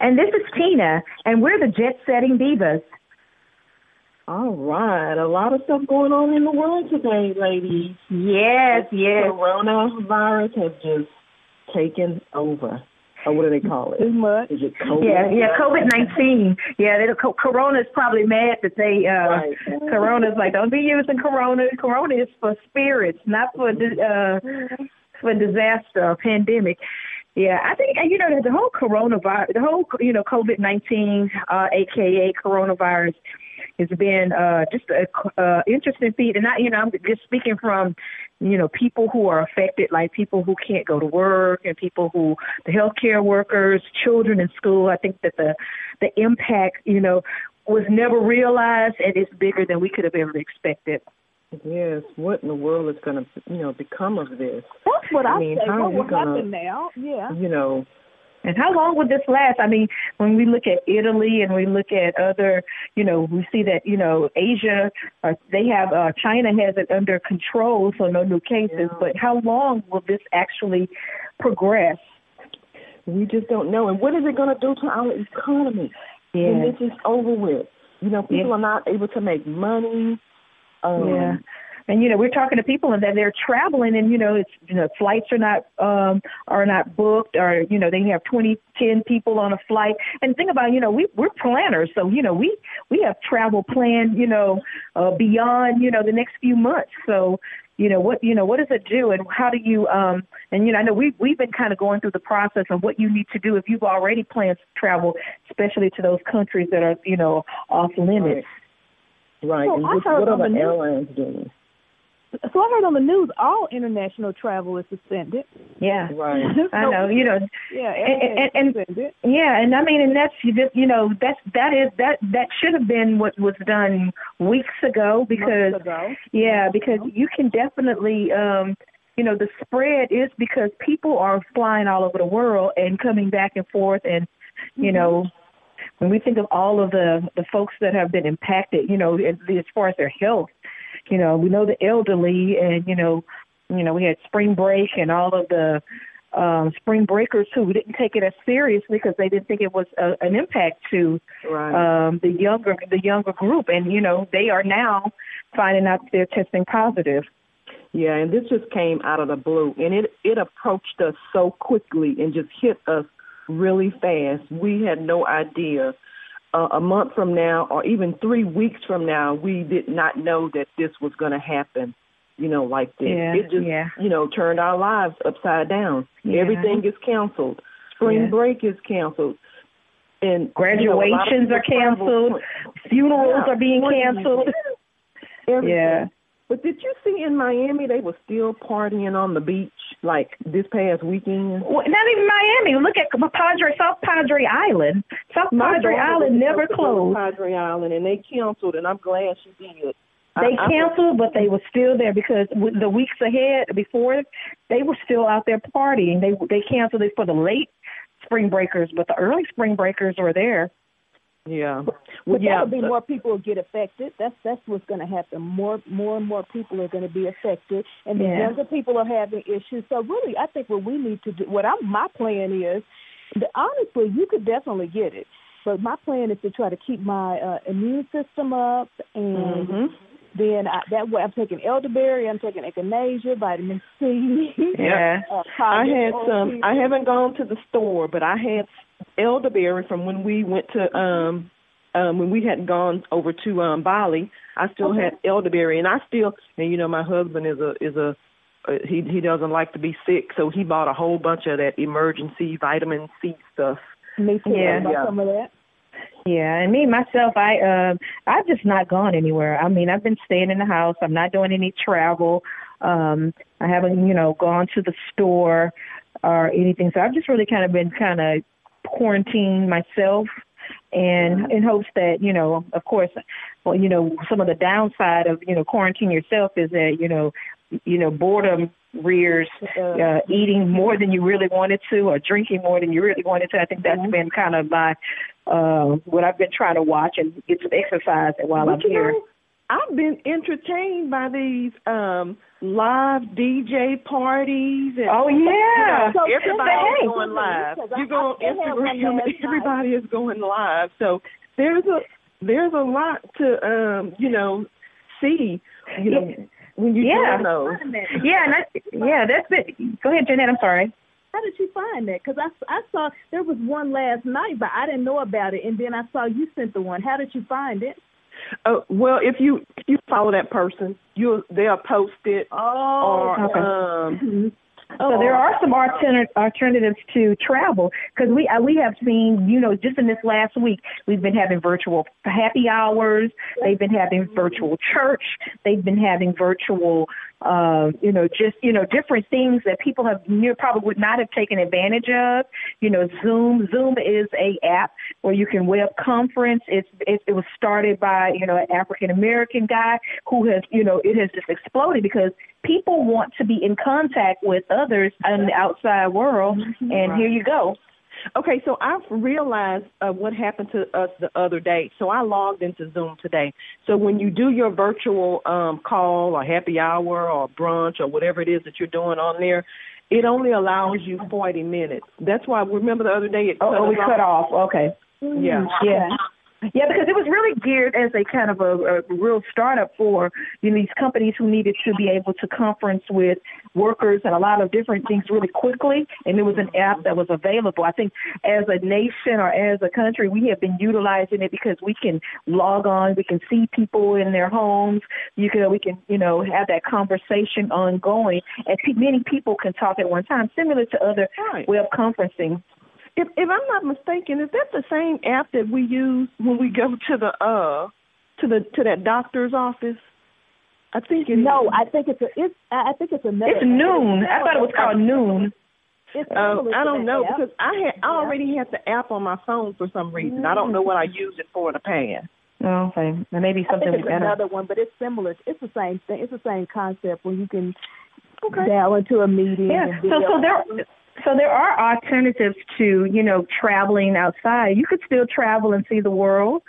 And this is Tina, and we're the Jet Setting Divas. All right, a lot of stuff going on in the world today, ladies. Yes, yes. Coronavirus has just taken over. Or what do they call it? Too much. Is it COVID? Yeah, yeah, COVID nineteen. Yeah, they, Corona's probably mad that they uh Right. Corona's like, don't be using Corona. Corona is for spirits, not for di- uh for disaster or pandemic. Yeah, I think you know the whole coronavirus, the whole you know COVID nineteen, uh, aka coronavirus, has been uh, just a uh, interesting feat. And I, you know, I'm just speaking from you know people who are affected, like people who can't go to work and people who the healthcare workers, children in school. I think that the the impact, you know, was never realized, and it's bigger than we could have ever expected. Yes. What in the world is going to, you know, become of this? That's what I, I mean, say. how What are we will gonna- happen now? Yeah. You know, And how long would this last? I mean, when we look at Italy and we look at other, you know, we see that, you know, Asia, uh, they have, uh, China has it under control, so no new cases. But how long will this actually progress? we just don't know. And what is it going to do to our economy when this is over with? You know, people Yeah. are not able to make money. Um, Yeah. And you know, we're talking to people and that they're traveling and you know, it's you know, flights are not um are not booked or you know, they have twenty, ten people on a flight. And think about, you know, we we're planners, so you know, we we have travel planned, you know, uh beyond, you know, the next few months. So, you know, what you know, what does it do and how do you um and you know, I know we we've been kind of going through the process of what you need to do if you've already planned travel, especially to those countries that are, you know, off limits. Right. Well, and I what, heard what on are the the airlines doing? So I heard on the news all international travel is suspended. Yeah. Right. I know, you know, Yeah, and- and- and- Yeah, and I mean, and that's you just you know that's that is that that should have been what was done weeks ago because ago. yeah because you can definitely um you know the spread is because people are flying all over the world and coming back and forth and you know when we think of all of the the folks that have been impacted you know as, as far as their health you know we know the elderly and you know you know we had spring break and all of the um spring breakers who didn't take it as seriously because they didn't think it was a, an impact to Right. um the younger the younger group and you know they are now finding out they're testing positive Yeah, and this just came out of the blue, and it it approached us so quickly and just hit us really fast. We had no idea. Uh, a month from now, or even three weeks from now, we did not know that this was going to happen. You know, like this. Yeah, it just yeah. you know turned our lives upside down. Yeah. Everything is canceled. Spring Yeah. break is canceled. And you know, a lot of graduations are canceled funerals are being canceled yeah But did you see in Miami they were still partying on the beach like this past weekend? Well, not even Miami. Look at Padre, South Padre Island. South My Padre Island never supposed to go to closed. Padre Island, and they canceled, and I'm glad she did. They canceled, but they were still there because the weeks ahead before they were still out there partying. They they canceled it for the late spring breakers, but the early spring breakers were there. Yeah. But Well, yeah. that would be more people will get affected. That's that's what's going to happen. More more and more people are going to be affected, and the Yeah. younger people are having issues. So really, I think what we need to do, what I'm, my plan is, honestly, you could definitely get it. But my plan is to try to keep my uh, immune system up, and Mhm. then I, that way I'm taking elderberry, I'm taking echinacea, vitamin C. Yeah. uh, I had some. I haven't gone to the store, but I had elderberry from when we went to um um when we hadn't gone over to um Bali. I still Okay. had elderberry, and I still and you know my husband is a is a uh, he he doesn't like to be sick, so he bought a whole bunch of that emergency vitamin C stuff. Me too. Yeah. I got Yeah. some of that. Yeah, and me myself, I um I've just not gone anywhere. I mean, I've been staying in the house. I'm not doing any travel. Um I haven't, you know, gone to the store or anything. So I've just really kind of been kind of quarantine myself and in hopes that you know of course well you know some of the downside of you know quarantine yourself is that you know you know boredom rears uh, eating more than you really wanted to or drinking more than you really wanted to. I think that's mm-hmm. been kind of my uh what i've been trying to watch and get some exercise while but i'm here. know, i've been entertained by these um live DJ parties. And, oh yeah, you know, everybody's going live. You go on Instagram, everybody is going live. So there's a there's a lot to um you know see. You know yeah. when you yeah. those. Yeah, and that's, yeah, that's it. Go ahead, Jeanette. I'm sorry. How did you find that? Because I, I saw there was one last night, but I didn't know about it, and then I saw you sent the one. How did you find it? Uh, well, if you if you follow that person, you they'll post it. Oh, or, okay. Um, Oh, so there are some alternatives to travel because we uh, we have seen you know just in this last week we've been having virtual happy hours. They've been having virtual church. They've been having virtual uh, you know, just, you know, different things that people have near probably would not have taken advantage of. You know, Zoom. Zoom is a app where you can web conference. It's it, it was started by you know an African American guy who has you know it has just exploded because people want to be in contact with others in the outside world, mm-hmm. and right. here you go. Okay, so I've realized uh, what happened to us the other day. So I logged into Zoom today. So when you do your virtual um, call or happy hour or brunch or whatever it is that you're doing on there, it only allows you 40 minutes. That's why remember the other day it oh, cut oh we off. cut off. Okay. Yeah. Yeah. Yeah, because it was really geared as a kind of a, a real startup for you know these companies who needed to be able to conference with workers and a lot of different things really quickly. And it was an app that was available. I think as a nation or as a country, we have been utilizing it because we can log on, we can see people in their homes. You can we can you know have that conversation ongoing, and many people can talk at one time, similar to other right. web conferencing if if I'm not mistaken, is that the same app that we use when we go to the uh to the to that doctor's office? I think it no, is. I think it's a it's I think it's another. It's Noon. I thought it was called Noon. It's uh, I don't know app. because I had I already had the app on my phone for some reason. I don't know what I used it for in the past. Oh, okay. Maybe something I think it's better. another one, but it's similar. It's the same thing. It's the same concept where you can okay. dial into a meeting. Yeah. So so there so there are alternatives to, you know, traveling outside. You could still travel and see the world,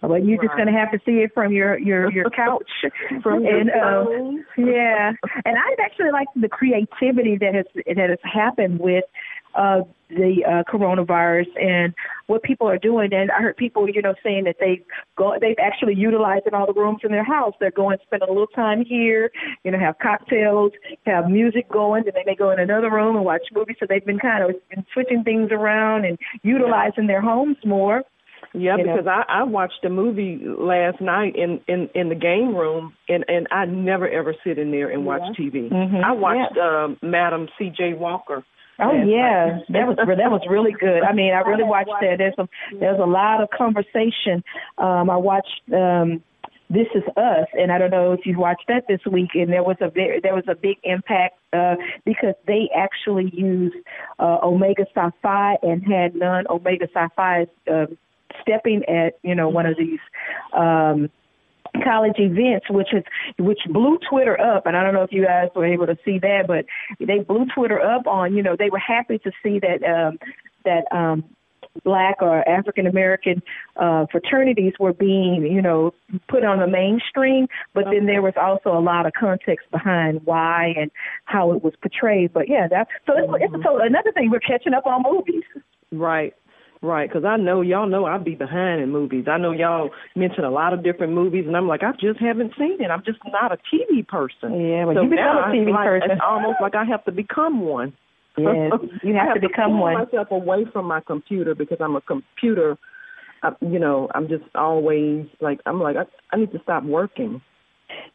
but you're just going to have to see it from your your your couch. from and your um, yeah, and I've actually like the creativity that has that has happened with uh, the uh, coronavirus and what people are doing. And I heard people, you know, saying that they go, they've actually utilized in all the rooms in their house. They're going to spend a little time here, you know, have cocktails, have music going, and they may go in another room and watch movies. So they've been kind of been switching things around and utilizing their homes more. Yeah, you because know. I I watched a movie last night in in in the game room, and and I never ever sit in there and watch Yeah. TV. Mhm, I watched yeah. um, Madam C.J. Walker. Oh last yeah, night. that was that was really good. I mean, I really watched that. There's a there's a lot of conversation. Um, I watched um, This Is Us, and I don't know if you watched that this week. And there was a very, there was a big impact uh, because they actually used uh, Omega Psi Phi and had non Omega Psi Phi uh, stepping at you know one of these. Um, college events which is which blew twitter up and i don't know if you guys were able to see that but they blew twitter up on you know they were happy to see that um that um black or african american uh fraternities were being you know put on the mainstream but then there was also a lot of context behind why and how it was portrayed but yeah that so it's, it's so another thing we're catching up on movies. Right, right. Because I know y'all know I'd be behind in movies. I know y'all mention a lot of different movies, and I'm like, I just haven't seen it. I'm just not a TV person. yeah well so you become a tv like, person It's almost like I have to become one. yes you I have to become pull one myself away from my computer because I'm a computer. I, you know, I'm just always like I'm like I, I need to stop working.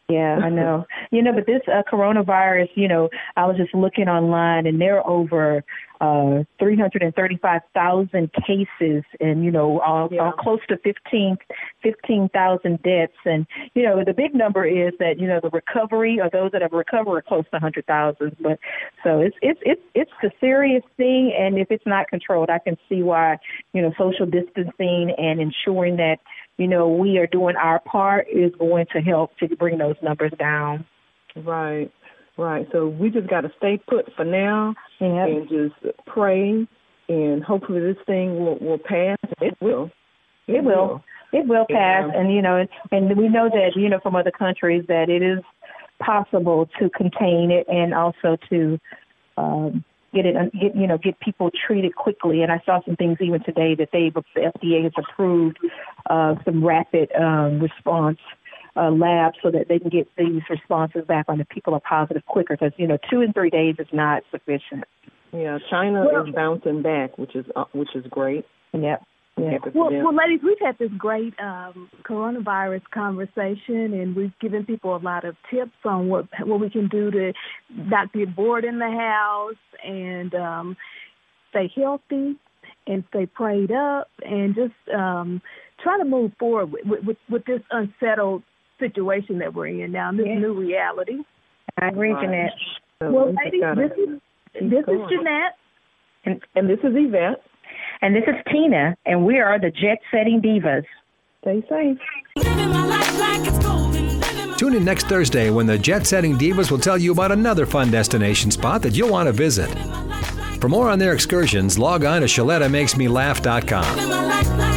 Yeah, I know. you know, but this uh, coronavirus, you know, I was just looking online, and there are over uh, 335,000 cases, and you know, all, yeah. all close to 15 15,000 deaths. And you know, the big number is that you know the recovery or those that have recovered are close to 100,000. But so it's it's it's it's a serious thing, and if it's not controlled, I can see why you know social distancing and ensuring that you know, we are doing our part is going to help to bring those numbers down. Right, right. So we just got to stay put for now yep. and just pray, and hopefully this thing will will pass. It will. It, it will. will. It will pass, yeah. and you know, and we know that you know from other countries that it is possible to contain it and also to um, get it, get you know, get people treated quickly. And I saw some things even today that they, the FDA has approved uh, some rapid um, response uh, labs so that they can get these responses back on the people are positive quicker. Because you know, two and three days is not sufficient. Yeah, China well, is bouncing back, which is uh, which is great. Yep. Yeah. Well, well, ladies, we've had this great um, coronavirus conversation, and we've given people a lot of tips on what what we can do to not get bored in the house and um, stay healthy and stay prayed up, and just um, try to move forward with, with, with this unsettled situation that we're in now, this yeah. new reality. I agree, right. Jeanette. So well, ladies, this is this going. is Jeanette, and and this is Yvette. And this is Tina, and we are the Jet Setting Divas. Stay safe. Tune in next Thursday when the Jet Setting Divas will tell you about another fun destination spot that you'll want to visit. For more on their excursions, log on to ShelettaMakesMeLaugh.com.